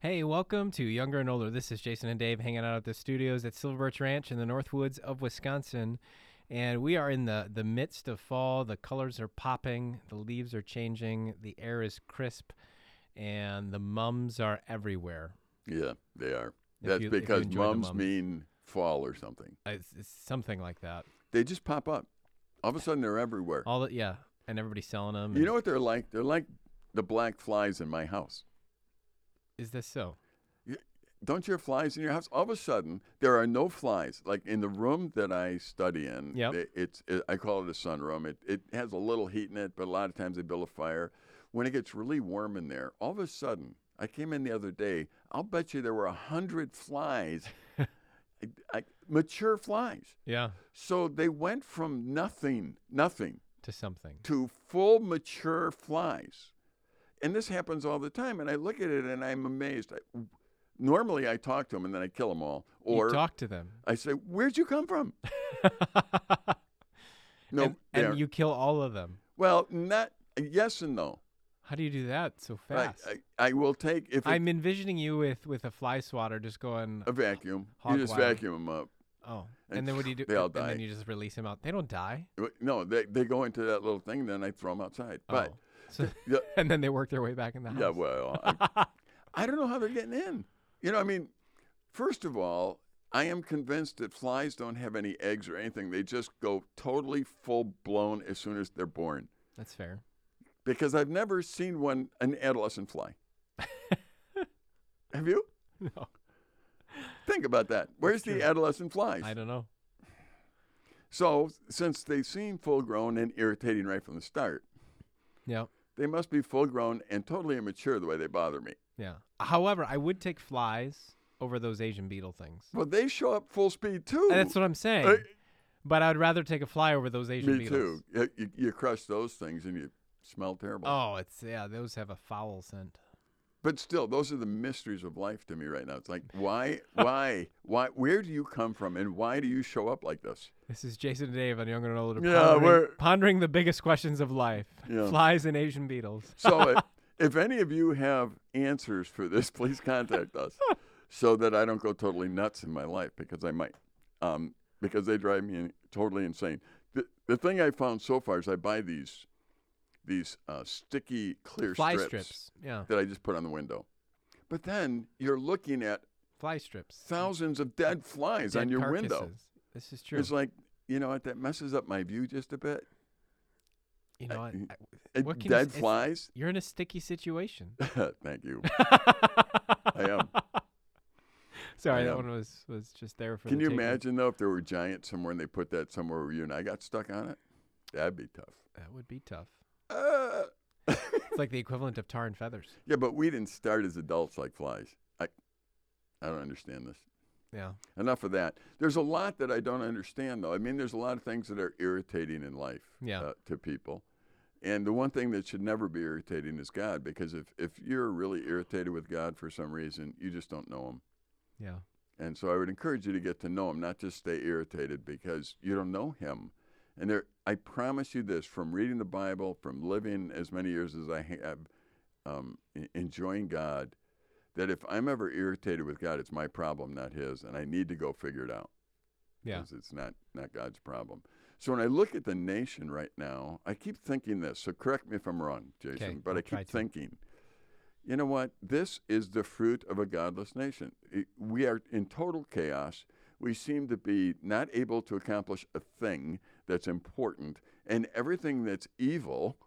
Hey, welcome to Younger and Older. This is Jason and Dave hanging out at the studios at Silver Birch Ranch in the North Woods of Wisconsin. And we are in the, the midst of fall. The colors are popping, the leaves are changing, the air is crisp, and the mums are everywhere. Yeah, they are. If That's you- because mums mums. mean fall or something. Uh, It's, it's something like that. They just pop up. All of a sudden, they're everywhere. All the, yeah, and everybody's selling them. You know what they're like? They're like the black flies in my house. Is this so? Don't you have flies in your house? All of a sudden, there are no flies. Like in the room that I study in, Yep. it, it's it, I call it a sunroom. It it has a little heat in it, but a lot of times they build a fire. When it gets really warm in there, all of a sudden, I came in the other day. I'll bet you there were a hundred flies, I, I, mature flies. Yeah, So they went from nothing, nothing to something. to full mature flies. And this happens all the time. And I look at it and I'm amazed. I, normally I talk to them and then I kill them all. Or you talk to them. I say, Where'd you come from? No, and, and you kill all of them. well, not yes and no. How do you do that so fast? I, I will take if it, I'm envisioning you with with a fly swatter just going, a vacuum. you just wild. vacuum them up. oh, and and then what do you do? they all and then you just release them out. They don't die. No, they, they go into that little thing, and then I throw them outside. But oh. So, yeah, and then they work their way back in the house. Yeah, well, I, I don't know how they're getting in. You know, I mean, first of all, I am convinced that flies don't have any eggs or anything. They just go totally full blown as soon as they're born. That's fair. Because I've never seen one an adolescent fly. have you? No, Think about that. Where's the adolescent flies? I don't know. So, since they seem full grown and irritating right from the start, Yeah, they must be full grown and totally immature the way they bother me. yeah. However, I would take flies over those Asian beetle things. Well, they show up full speed too. And that's what I'm saying. Uh, but I'd rather take a fly over those Asian Me beetles. too. You, you, you crush those things and you smell terrible. Oh, it's yeah. Those have a foul scent. But still, those are the mysteries of life to me right now. It's like, why, why, why? Where do you come from, and why do you show up like this? This is Jason and Dave on Younger and Older. Yeah, pondering, we're- pondering the biggest questions of life: Yeah. flies and Asian beetles. So, if, if any of you have answers for this, please contact us, so that I don't go totally nuts in my life because I might, um, because they drive me in, totally insane. The the thing I found so far is I buy these, these uh, sticky clear Fly strips, strips. Yeah, that I just put on the window, but then you're looking at fly strips. thousands of dead flies Dead on your window. This is true. It's like, you know what, that messes up my view just a bit. you know. I- I- What can dead it's- flies? you're in a sticky situation. Thank you. I am. Sorry, I that am. one was was just there for. Can the you taking. imagine, though, if there were giants somewhere and they put that somewhere where you and I got stuck on it? That'd be tough. That would be tough. Uh, It's like the equivalent of tar and feathers. yeah, but we didn't start as adults like flies. I, I don't understand this. Yeah. Enough of that. There's a lot that I don't understand, though. I mean, there's a lot of things that are irritating in life Yeah. uh, to people. And the one thing that should never be irritating is God, because if, if you're really irritated with God for some reason, you just don't know Him. Yeah. And so I would encourage you to get to know Him, not just stay irritated because you don't know Him. And there, I promise you this from reading the Bible, from living as many years as I have, um, enjoying God, that if I'm ever irritated with God, it's my problem, not His, and I need to go figure it out. Yeah. because it's not not God's problem. So when I look at the nation right now, I keep thinking this. So correct me if I'm wrong, Jason, Okay, but I'll I keep thinking, you know what? This is the fruit of a godless nation. It- we are in total chaos. We seem to be not able to accomplish a thing that's important, and everything that's evil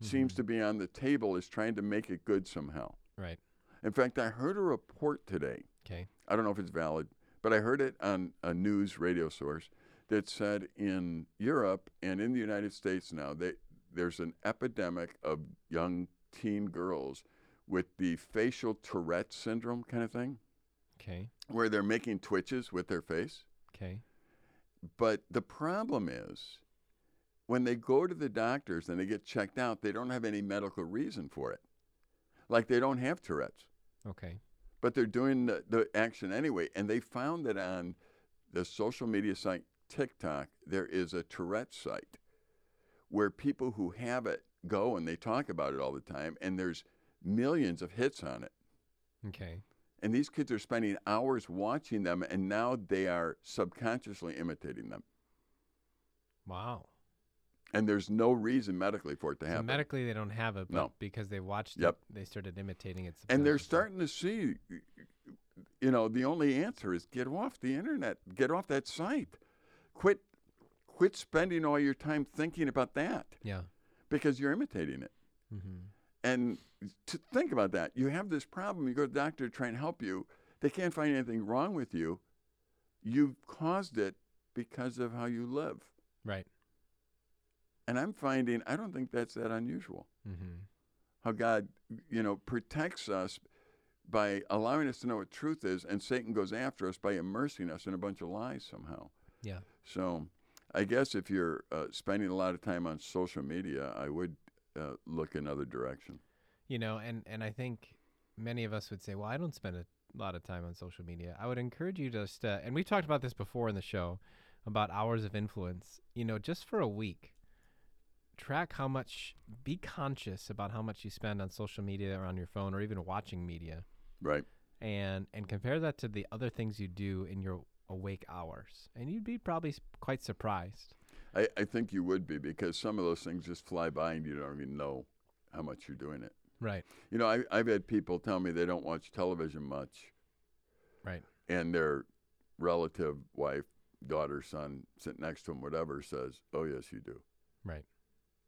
seems Mhm. to be on the table is trying to make it good somehow. Right. In fact, I heard a report today Okay. I don't know if it's valid, but I heard it on a news radio source that said in Europe and in the United States now that there's an epidemic of young teen girls with the facial Tourette syndrome kind of thing, Okay. where they're making twitches with their face. Okay. But the problem is when they go to the doctors and they get checked out, they don't have any medical reason for it. Like they don't have Tourette's. Okay. but they're doing the, the action anyway. And they found that on the social media site TikTok, there is a Tourette site where people who have it go and they talk about it all the time, and there's millions of hits on it. Okay. And these kids are spending hours watching them, and now they are subconsciously imitating them. Wow. And there's no reason medically for it to So happen. medically, they don't have it, but No. because they watched Yep. it, they started imitating it. and they're starting to see, you know, the only answer is get off the internet, get off that site, quit, quit spending all your time thinking about that Yeah. because you're imitating it. Mm-hmm. And to think about that, you have this problem. You go to the doctor to try and help you. They can't find anything wrong with you. You've caused it because of how you live. Right. And I'm finding I don't think that's that unusual. Mm-hmm. How God, you know, protects us by allowing us to know what truth is, and Satan goes after us by immersing us in a bunch of lies somehow. Yeah. So, I guess if you're uh, spending a lot of time on social media, I would uh, look another direction. You know, and and I think many of us would say, well, I don't spend a lot of time on social media. I would encourage you just, uh, and we've talked about this before in the show about hours of influence. You know, just for a week, track how much, be conscious about how much you spend on social media or on your phone or even watching media, Right. and and compare that to the other things you do in your awake hours, and you'd be probably quite surprised. I, I think you would be because some of those things just fly by and you don't even know how much you're doing it. Right. You know, I, I've had people tell me they don't watch television much, Right. and their relative, wife, daughter, son, sitting next to them, whatever, says, "Oh yes, you do." Right.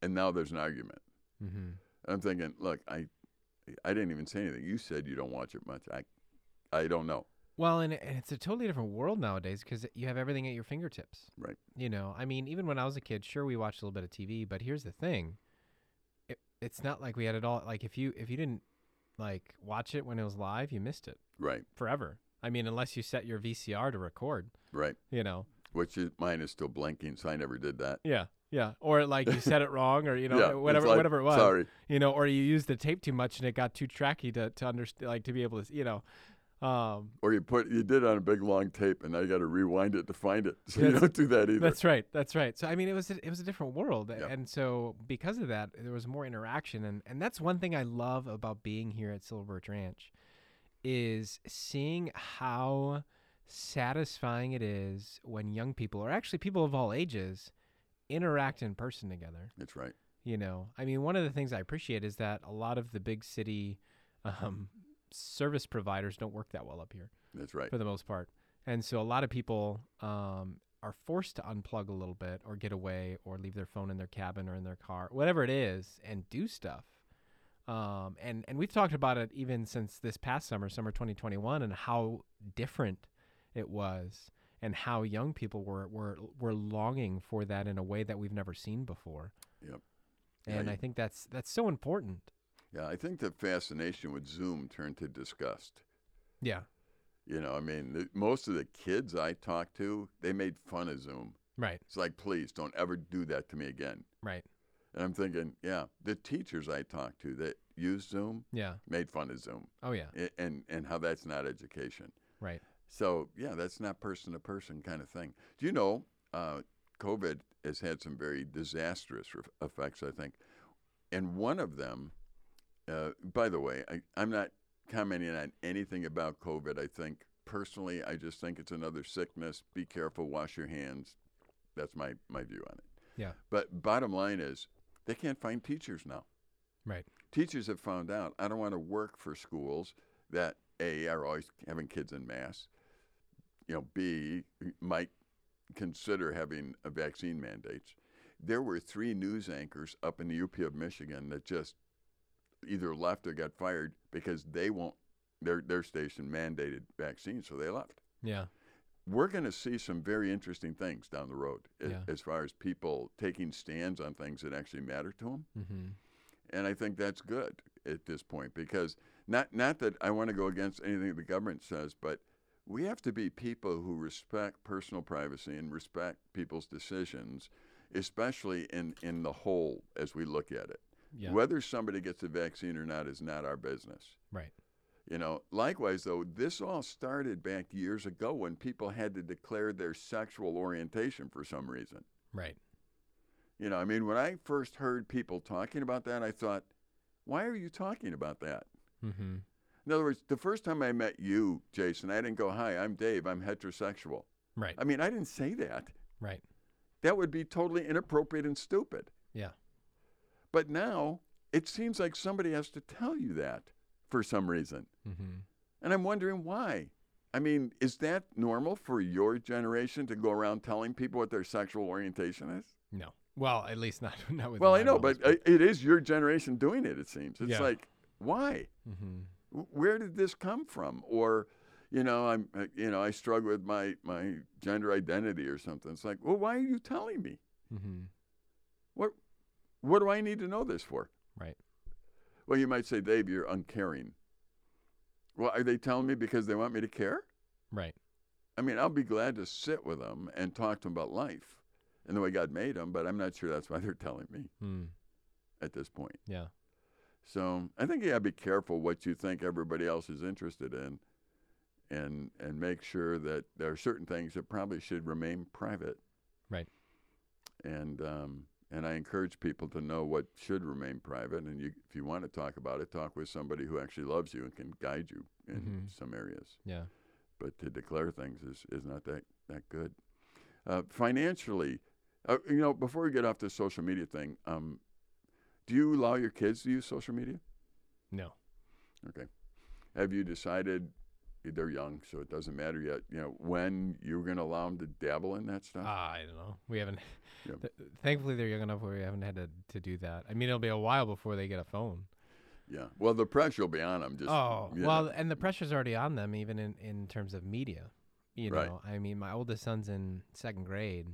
And now there's an argument. Mm-hmm. I'm thinking, look, I, I didn't even say anything. You said you don't watch it much. I, I don't know. Well, and, and it's a totally different world nowadays because you have everything at your fingertips. Right. You know, I mean, even when I was a kid, sure we watched a little bit of TV, but here's the thing: it, it's not like we had it all. Like if you if you didn't like watch it when it was live, you missed it Right. forever. I mean, unless you set your VCR to record. Right. You know. Which is mine is still blinking, so I never did that. Yeah. Yeah. Or like you said it wrong, or you know, yeah, whatever like, whatever it was. Sorry. You know, or you used the tape too much and it got too tracky to to understand, like to be able to, you know. Um, Or you put you did it on a big long tape, and now you got to rewind it to find it. So you don't do that either. That's right. That's right. So I mean, it was a, it was a different world, Yep. and so because of that, there was more interaction, and and that's one thing I love about being here at Silver Birch Ranch, is seeing how satisfying it is when young people, or actually people of all ages, interact in person together. That's right. You know, I mean, one of the things I appreciate is that a lot of the big city um, service providers don't work that well up here That's right. for the most part. And so a lot of people um, are forced to unplug a little bit or get away or leave their phone in their cabin or in their car, whatever it is, and do stuff. Um, and, and we've talked about it even since this past summer, summer 2021, and how different it was and how young people were, were, were longing for that in a way that we've never seen before. Yep. And you- I think that's, that's so important. Yeah, I think the fascination with Zoom turned to disgust. Yeah. You know, I mean, the, most of the kids I talked to, they made fun of Zoom. Right. It's like, please don't ever do that to me again. Right. And I'm thinking, yeah, the teachers I talked to that use Zoom Yeah. made fun of Zoom Oh, yeah. and, and how that's not education. Right. So, yeah, that's not person to person kind of thing. Do you know, uh, COVID has had some very disastrous ref- effects, I think. And one of them, uh, by the way, I, I'm not commenting on anything about COVID. I think personally, I just think it's another sickness. Be careful, wash your hands. That's my, my view on it. Yeah. But bottom line is, they can't find teachers now. Right. Teachers have found out I don't want to work for schools that A, are always having kids in mass, you know, B, might consider having a vaccine mandates. There were three news anchors up in the UP of Michigan that just either left or got fired because they won't, their, their station mandated vaccines, so they left. Yeah. We're going to see some very interesting things down the road Yeah. as far as people taking stands on things that actually matter to them Mm-hmm. and I think that's good at this point because not not that I want to go against anything the government says, but we have to be people who respect personal privacy and respect people's decisions, especially in in the whole as we look at it. Yeah. Whether somebody gets a vaccine or not is not our business. Right. You know, likewise though, this all started back years ago when people had to declare their sexual orientation for some reason. Right. You know, I mean, when I first heard people talking about that, I thought, why are you talking about that? Mm-hmm. In other words, the first time I met you, Jason, I didn't go, "Hi, I'm Dave. I'm heterosexual." Right. I mean, I didn't say that. right. That would be totally inappropriate and stupid. Yeah. But now it seems like somebody has to tell you that for some reason. Mm-hmm. And I'm wondering why. I mean, is that normal for your generation to go around telling people what their sexual orientation is? No. Well, at least not not with. Well, I know, but it is your generation doing it, it seems. It's Yeah. like, why? Mhm. Where did this come from? Or, you know, I'm, uh, you know, I struggle with my, my gender identity or something. It's like, well, why are you telling me? Mhm. What, what do I need to know this for? Right. Well, you might say, Dave, you're uncaring. Well, are they telling me because they want me to care? Right. I mean, I'll be glad to sit with them and talk to them about life and the way God made them, but I'm not sure that's why they're telling me Mm. at this point. Yeah. So I think you got to be careful what you think everybody else is interested in, and and make sure that there are certain things that probably should remain private. Right. And um, and I encourage people to know what should remain private. And you, if you want to talk about it, talk with somebody who actually loves you and can guide you in Mhm. some areas. Yeah. But to declare things is, is not that that good. Uh, financially, uh, you know, before we get off the social media thing, um, do you allow your kids to use social media? No. Okay. Have you decided they're young, so it doesn't matter yet? You know when you're going to allow them to dabble in that stuff? Ah, I don't know. We haven't. Yeah. th- thankfully, they're young enough where we haven't had to, to do that. I mean, it'll be a while before they get a phone. yeah. Well, the pressure will be on them. Just oh, well, and the pressure's already on them, even in, in terms of media. You Right. know, I mean, my oldest son's in second grade,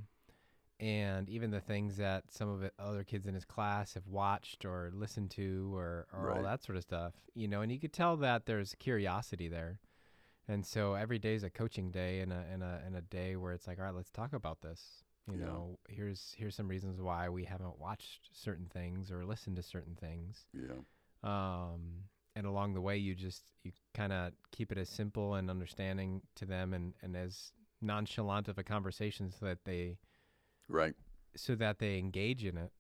and even the things that some of the other kids in his class have watched or listened to or, or all Right. that sort of stuff, you know, and you could tell that there's curiosity there. And so every day is a coaching day and a, and a, and a day where it's like, all right, let's talk about this. You Yeah. know, here's here's some reasons why we haven't watched certain things or listened to certain things yeah. um, and along the way you just you kind of keep it as simple and understanding to them and, and as nonchalant of a conversation so that they Right. so that they engage in it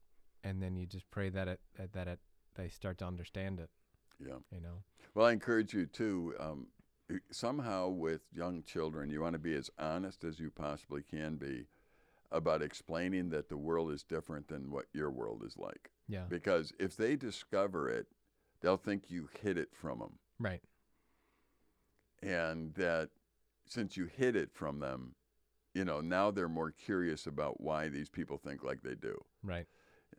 and then you just pray that it that- that it they start to understand it Yeah. you know Well, I encourage you too. Um, somehow, with young children, you want to be as honest as you possibly can be about explaining that the world is different than what your world is like. yeah Because if they discover it, they'll think you hid it from them, right and that since you hid it from them, you know now they're more curious about why these people think like they do. right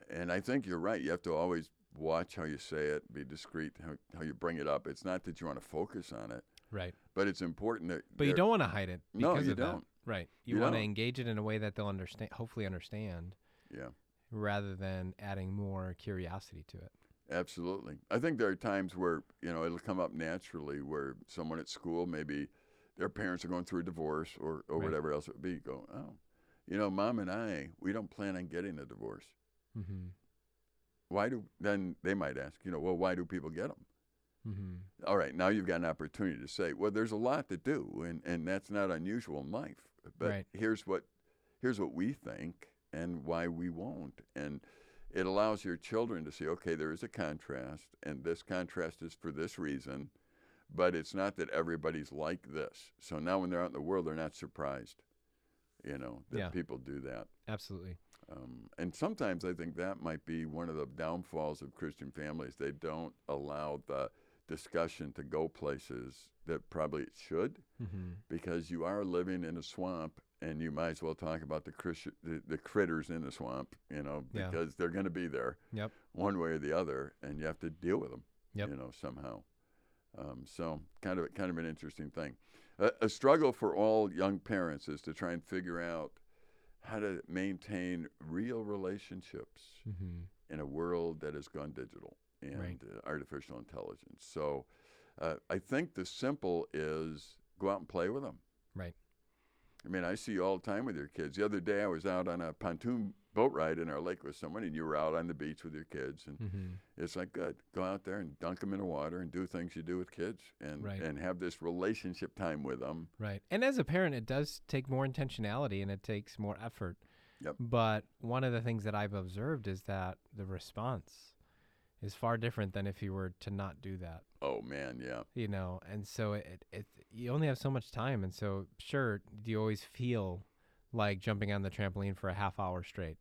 And I think you're right. You have to always watch how you say it, be discreet how, how you bring it up. It's not that you want to focus on it, right but it's important that. but you don't want to hide it No, because you don't. right you, You want to engage it in a way that they'll understand hopefully understand Yeah, rather than adding more curiosity to it absolutely. I think there are times where you know it'll come up naturally where someone at school maybe their parents are going through a divorce or or Right. whatever else it would be. Go, oh, you know, mom and I, we don't plan on getting a divorce. mm-hmm Why do then they might ask, you know, well, why do people get them? Mm-hmm All right, now you've got an opportunity to say, well, there's a lot to do, and, and that's not unusual in life. But Right. here's what here's what we think and why we won't. And it allows your children to see, okay, there is a contrast, and this contrast is for this reason, but it's not that everybody's like this. So now when they're out in the world, they're not surprised, you know, that Yeah. people do that. absolutely Um, and sometimes I think that might be one of the downfalls of Christian families. They don't allow the discussion to go places that probably it should mm-hmm because you are living in a swamp and you might as well talk about the, the, the critters in the swamp, you know, Yeah. because they're going to be there Yep. one way or the other and you have to deal with them, Yep. you know, somehow. Um, so kind of kind of an interesting thing. A, a struggle for all young parents is to try and figure out how to maintain real relationships mm-hmm in a world that has gone digital and Right. uh, artificial intelligence. So uh, I think the simple is go out and play with them. Right. I mean, I see you all the time with your kids. The other day, I was out on a pontoon boat ride in our lake with someone, and you were out on the beach with your kids, and mm-hmm it's like good. Go out there and dunk them in the water and do things you do with kids, and Right. and have this relationship time with them. Right. And as a parent, it does take more intentionality and it takes more effort. Yep. But one of the things that I've observed is that the response is far different than if you were to not do that. Oh man, yeah. You know, and so it, it you only have so much time, and so sure, do you always feel like jumping on the trampoline for a half hour straight?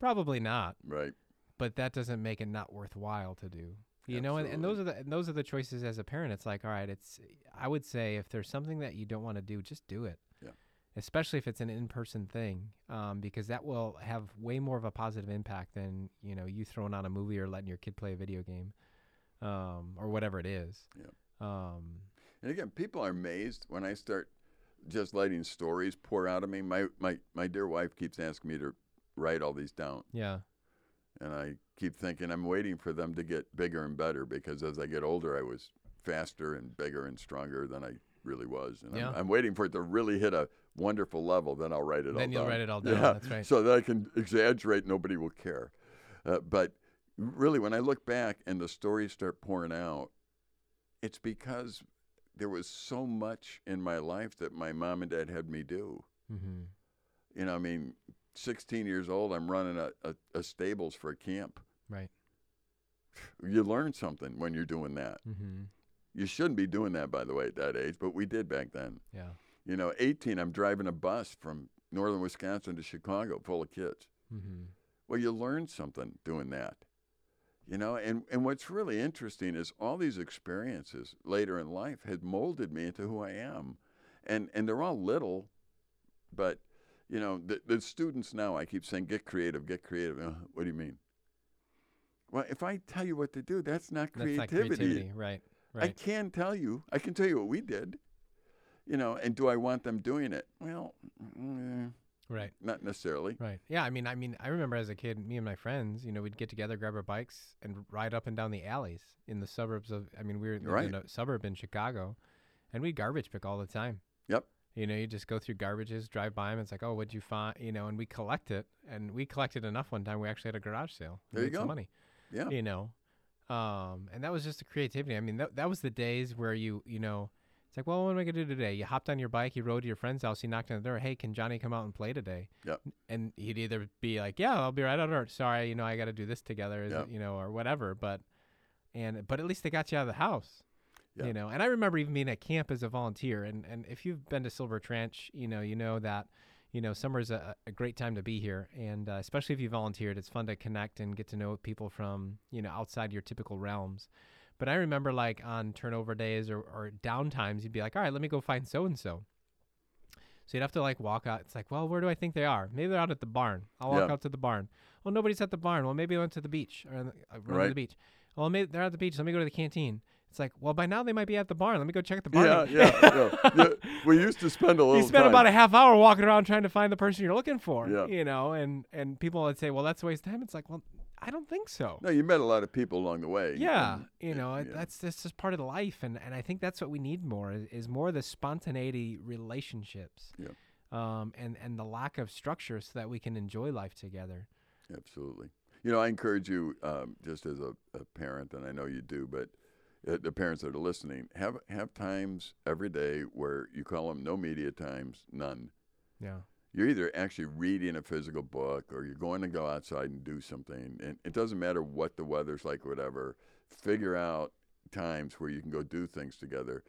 Probably not, Right. but that doesn't make it not worthwhile to do. You know, and, and those are the and those are the choices as a parent. It's like, all right, it's I would say if there's something that you don't want to do, just do it. Especially if it's an in-person thing, um, because that will have way more of a positive impact than you know you throwing on a movie or letting your kid play a video game, um, or whatever it is. Yeah. Um, And again, people are amazed when I start just letting stories pour out of me. My my my dear wife keeps asking me to write all these down, yeah. and I keep thinking I'm waiting for them to get bigger and better because as I get older, I was faster and bigger and stronger than I really was, and Yeah. I'm, I'm waiting for it to really hit a wonderful level. Then I'll write it all Then you'll down. write it all down. Yeah, That's right. So that I can exaggerate, nobody will care. Uh, but really, when I look back and the stories start pouring out, it's because there was so much in my life that my mom and dad had me do. Mm-hmm. You know, I mean, 16 years old, I'm running a, a, a stables for a camp. Right. You learn something when you're doing that. Mm-hmm. You shouldn't be doing that, by the way, at that age, but we did back then. Yeah. You know, 18, I'm driving a bus from northern Wisconsin to Chicago full of kids. Mm-hmm. Well, you learn something doing that. You know, and, and what's really interesting is all these experiences later in life had molded me into who I am. And and they're all little, but you know, the, the students now I keep saying, get creative, get creative. Uh, what do you mean? Well, if I tell you what to do, that's not That's creativity. not creativity. Right. I can tell you. I can tell you what we did. You know, and do I want them doing it? Well, mm, right. not necessarily. Right. Yeah. I mean, I mean, I remember as a kid, me and my friends, you know, we'd get together, grab our bikes, and ride up and down the alleys in the suburbs of. I mean, we were Right. in a suburb in Chicago, and we garbage pick all the time. Yep. You know, you just go through garbages, drive by them. It's like, oh, what'd you find? You know, and we collect it, and we collected enough one time. We actually had a garage sale. There you made some go. Money. Yeah. You know, um, and that was just the creativity. I mean, that that was the days where you, you know. It's like, well, what am I gonna do today? You hopped on your bike, you rode to your friend's house, you knocked on the door. Hey, can Johnny come out and play today? Yep. And he'd either be like, yeah, I'll be right out. Or sorry, you know, I got to do this together, is Yep. it, you know, or whatever. But and but at least they got you out of the house. Yeah. You know, and I remember even being at camp as a volunteer. And and if you've been to Silver Ranch, you know, you know that. You know, summer is a, a great time to be here, and uh, especially if you volunteered, it's fun to connect and get to know people from you know outside your typical realms. But I remember like on turnover days or, or down times, you'd be like, all right, let me go find so and so. So you'd have to like walk out. It's like, well, where do I think they are? Maybe they're out at the barn. I'll walk Yeah. out to the barn. Well, nobody's at the barn. Well, maybe I went to the beach or uh, run to Right. the beach. Well, maybe they're at the beach. Let me go to the canteen. It's like, well, by now they might be at the barn. Let me go check at the barn. Yeah, yeah, yeah, yeah. We used to spend a little. you spend time. about a half hour walking around trying to find the person you're looking for. Yeah. You know, and and people would say, well, that's a waste of time. It's like, well, I don't think so. No, you met a lot of people along the way. Yeah, and- you know yeah. that's that's just part of the life, and and I think that's what we need more is, is more the spontaneity relationships, Yeah. um, and and the lack of structure so that we can enjoy life together. Absolutely. You know, I encourage you, um, just as a, a parent, and I know you do, but the parents that are listening, have have times every day where you call them no media times, none. Yeah, You're either actually reading a physical book or you're going to go outside and do something. And it doesn't matter what the weather's like, whatever. Figure out times where you can go do things together.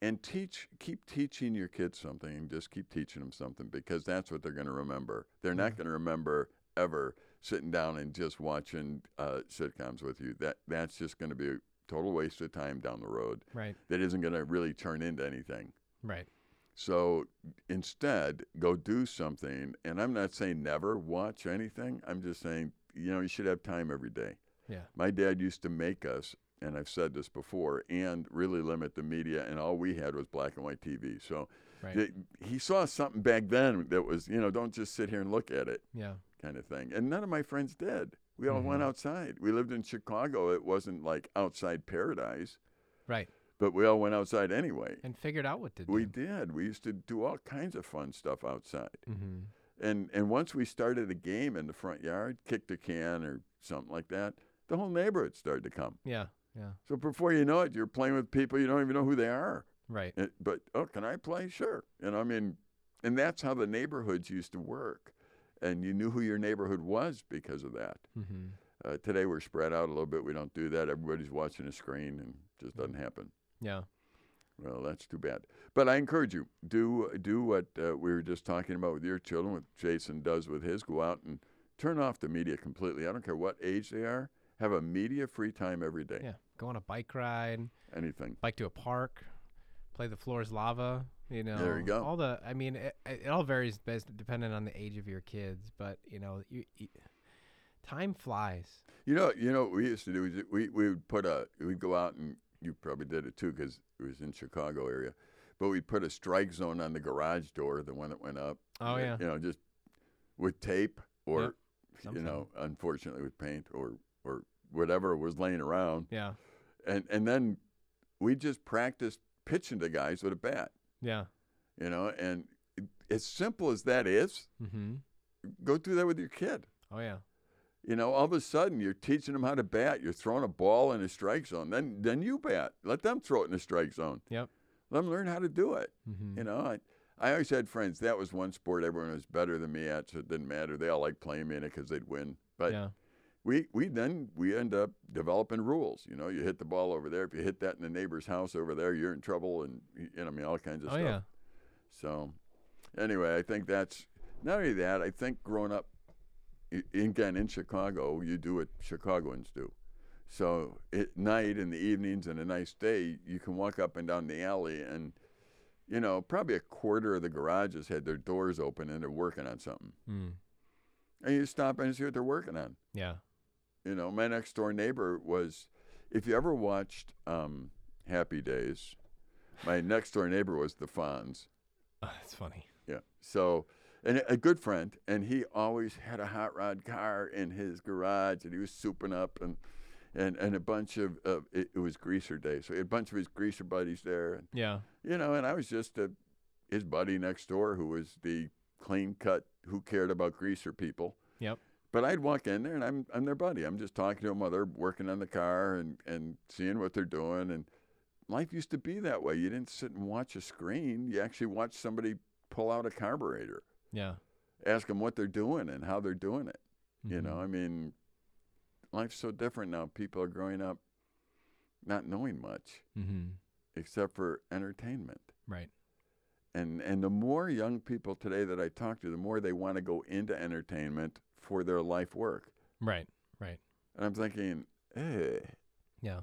And teach, keep teaching your kids something. Just keep teaching them something because that's what they're going to remember. They're not going to remember ever sitting down and just watching uh, sitcoms with you. That that's just going to be total waste of time down the road. right, That isn't going to really turn into anything. right, So instead, go do something. And I'm not saying never watch anything. I'm just saying, you know, you should have time every day. yeah, My dad used to make us, and I've said this before, and really limit the media, and all we had was black and white TV. So right, th- he saw something back then that was, you know, don't just sit here and look at it yeah, kind of thing. And none of my friends did. We all went Mhm. outside. We lived in Chicago. It wasn't like outside paradise, right, but we all went outside anyway. and figured out what to do. We did. We used to do all kinds of fun stuff outside. mm-hmm. And and once we started a game in the front yard, kicked a can or something like that, the whole neighborhood started to come. Yeah, yeah, So before you know it, you're playing with people you don't even know who they are. right, It- but oh, can I play? Sure. And I mean, and that's how the neighborhoods used to work. And you knew who your neighborhood was because of that. mm-hmm. Uh, today we're spread out a little bit. We don't do that. Everybody's watching a screen, and it just doesn't happen. Yeah. Well, that's too bad. But I encourage you do do what uh, we were just talking about with your children, what Jason does with his. Go out and turn off the media completely. I don't care what age they are. Have a media free time every day. Yeah. Go on a bike ride, Anything. bike to a park, play the floor is lava. You know, There you go. All the, I mean, it, it all varies based depending on the age of your kids, but you know, you, you time flies. You know, you know what we used to do. is We we would put a we'd go out and you probably did it too because it was in Chicago area, but we'd put a strike zone on the garage door, the one that went up. Oh, yeah. You know, just with tape or Yep, you know, unfortunately with paint or or whatever was laying around, Yeah. and and then we just practiced pitching to guys with a bat. Yeah. You know, and as simple as that is, Mm-hmm. go do that with your kid. Oh yeah. You know, all of a sudden you're teaching them how to bat. You're throwing a ball in a strike zone. Then then you bat. Let them throw it in the strike zone. Yep. Let them learn how to do it. Mm-hmm. You know, I, I always had friends. That was one sport everyone was better than me at, so it didn't matter. They all liked playing me in it because they'd win. But yeah. We we then we end up developing rules. You know, you hit the ball over there. If you hit that in the neighbor's house over there, you're in trouble, and you know, I mean, all kinds of Oh stuff. yeah. So, anyway, I think that's not only that. I think growing up, again in Chicago, you do what Chicagoans do. So at night, in the evenings, and a nice day, you can walk up and down the alley, and you know probably a quarter of the garages had their doors open and they're working on something. Mm. And you stop and see what they're working on. Yeah. You know, my next door neighbor was, if you ever watched um, Happy Days, my next door neighbor was the Fonz. Oh, that's funny. Yeah. So, and a good friend, and he always had a hot rod car in his garage, and he was souping up, and and and a bunch of, of it, it was greaser day, so he had a bunch of his greaser buddies there, and Yeah. you know, and I was just a, his buddy next door who was the clean cut, who cared about greaser people. Yep. But I'd walk in there, and I'm I'm their buddy. I'm just talking to them while they're working on the car and and seeing what they're doing, and life used to be that way. You didn't sit and watch a screen. You actually watched somebody pull out a carburetor Yeah. ask them what they're doing and how they're doing it. You Mhm. know, I mean, life's so different now. People are growing up not knowing much Mm-hmm. except for entertainment. Right. And and the more young people today that I talk to, the more they want to go into entertainment for their life work. Right. Right. And I'm thinking, hey, Yeah.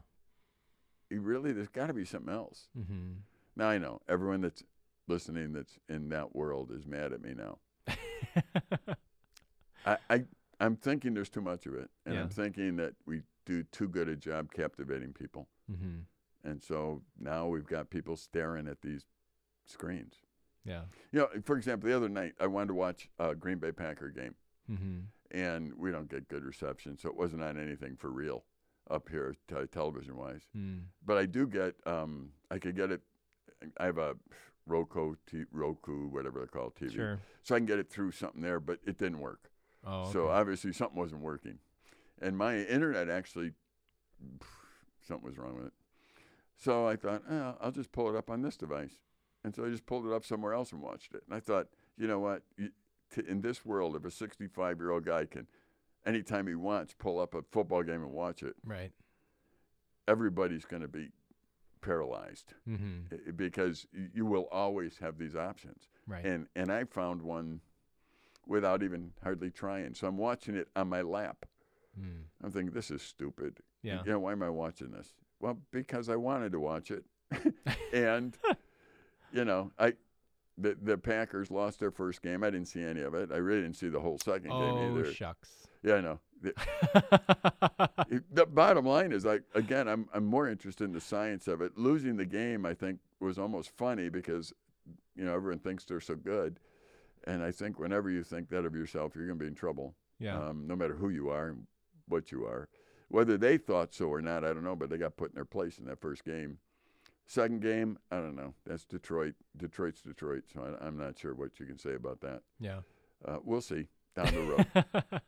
really there's got to be something else. Mm-hmm. Now I know everyone that's listening that's in that world is mad at me now. I, I I'm thinking there's too much of it, and Yeah. I'm thinking that we do too good a job captivating people, mm-hmm. and so now we've got people staring at these screens. Yeah. You know, for example, the other night I wanted to watch a Green Bay Packer game, Mm-hmm. and we don't get good reception, so it wasn't on anything for real up here te- television wise. Mm. But I do get um I could get it. I have a Roku, t- Roku, whatever they're called, TV, Sure. so I can get it through something there, but it didn't work. Oh. So obviously something wasn't working, and my internet actually something was wrong with it. So I thought, eh, I'll just pull it up on this device, and so I just pulled it up somewhere else and watched it. And I thought, you know what? You, t- in this world, if a 65 year old guy can, anytime he wants, pull up a football game and watch it, right. everybody's going to be paralyzed Mm-hmm. because you will always have these options. Right. And and I found one without even hardly trying. So I'm watching it on my lap. mm. I'm thinking, this is stupid. Yeah. You know, why am I watching this? Well, because I wanted to watch it. and, you know, I the, the Packers lost their first game. I didn't see any of it. I really didn't see the whole second Oh game either. Oh shucks. yeah, I know. The, the bottom line is, like, again, I'm, I'm more interested in the science of it. Losing the game, I think, was almost funny because, you know, everyone thinks they're so good. And I think whenever you think that of yourself, you're going to be in trouble yeah. um, no matter who you are and what you are. Whether they thought so or not, I don't know, but they got put in their place in that first game. Second game, I don't know. That's Detroit. Detroit's Detroit, so I, I'm not sure what you can say about that. yeah. Uh, we'll see down the road.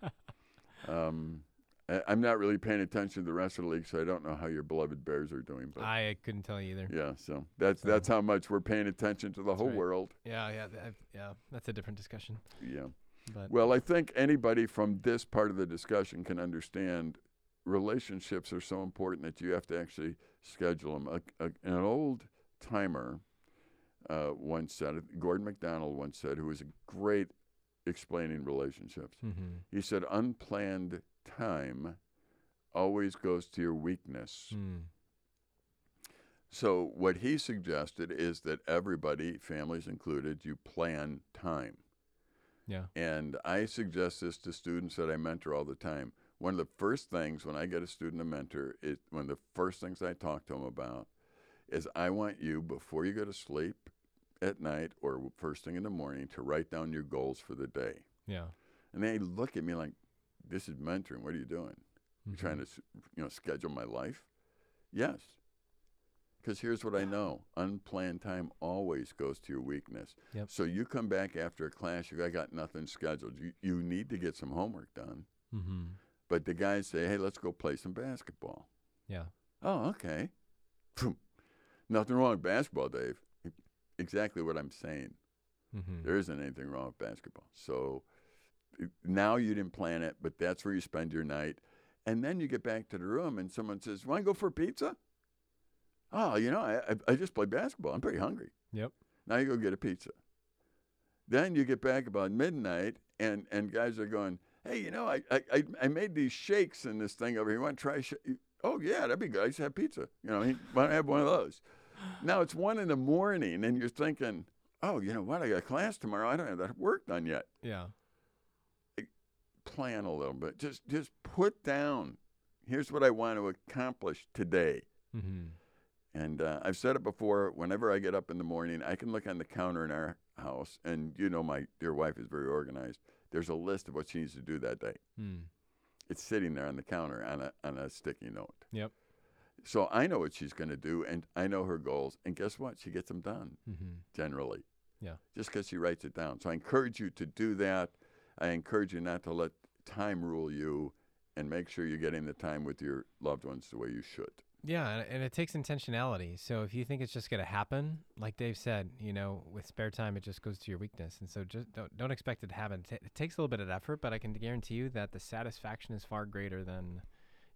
um, I, I'm not really paying attention to the rest of the league, so I don't know how your beloved Bears are doing. But I couldn't tell you either. yeah, so that's So- that's how much we're paying attention to the whole right. world. Yeah. Yeah. That, yeah. That's a different discussion. Yeah. But Well, I think anybody from this part of the discussion can understand relationships are so important that you have to actually schedule them. A, a, an old timer uh, once said, Gordon MacDonald once said, who was a great explaining relationships. mhm. He said, unplanned time always goes to your weakness. Mm. So, what he suggested is that everybody, families included, you plan time. yeah. And I suggest this to students that I mentor all the time. One of the first things when I get a student to mentor, is one of the first things I talk to them about is I want you, before you go to sleep at night or first thing in the morning, to write down your goals for the day. Yeah. And they look at me like, this is mentoring. What are you doing? You Mhm. trying to, you know, schedule my life? Yes. Because here's what I know: unplanned time always goes to your weakness. Yep. So you come back after a class, you I got nothing scheduled. You you need to get some homework done. Mhm. But the guys say, hey, let's go play some basketball. Yeah. Oh, okay. Nothing wrong with basketball, Dave. Exactly what I'm saying. Mhm. There isn't anything wrong with basketball. So now you didn't plan it, but that's where you spend your night. And then you get back to the room and someone says, Want to go for pizza? Oh, you know, I, I, I just played basketball. I'm pretty hungry. Yep. Now you go get a pizza. Then you get back about midnight and, and guys are going, Hey, you know, I, I, I- made these shakes in this thing over here. You want to try? Sh-? Oh, yeah, that'd be good. I just have pizza. You know, want to have one of those. Now it's one in the morning and you're thinking, Oh, you know what? I got class tomorrow. I don't have that work done yet Yeah. plan a little bit. Just just put down. Here's what I want to accomplish today. Mhm. And uh, I've said it before. Whenever I get up in the morning, I can look on the counter in our house, and you know my dear wife is very organized. There's a list of what she needs to do that day. Mm. It's sitting there on the counter on a on a sticky note. Yep. So I know what she's going to do, and I know her goals. And guess what? She gets them done Mhm. generally. Yeah. Just because she writes it down. So I encourage you to do that. I encourage you not to let time rule you and make sure you're getting the time with your loved ones the way you should. Yeah, and, it takes intentionality. So if you think it's just going to happen, like Dave said, you know, with spare time, it just goes to your weakness, and so just don't don't expect it to happen. It takes a little bit of effort, but I can guarantee you that the satisfaction is far greater than,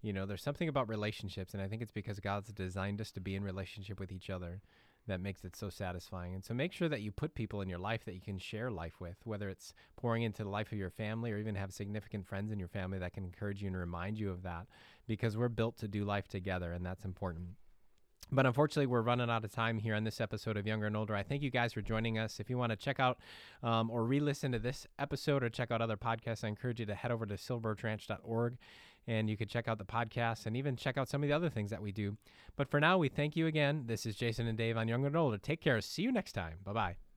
you know, there's something about relationships, and I think it's because God's designed us to be in relationship with each other that makes it so satisfying. And so make sure that you put people in your life that you can share life with, whether it's pouring into the life of your family or even have significant friends in your family that can encourage you and remind you of that because we're built to do life together and that's important. But unfortunately, we're running out of time here on this episode of Younger and Older. I thank you guys for joining us. If you want to check out um, or re listen to this episode or check out other podcasts, I encourage you to head over to silverbirchranch.org and you could check out the podcast and even check out some of the other things that we do. But for now, we thank you again. This is Jason and Dave on Younger and Older. Take care. See you next time. Bye bye.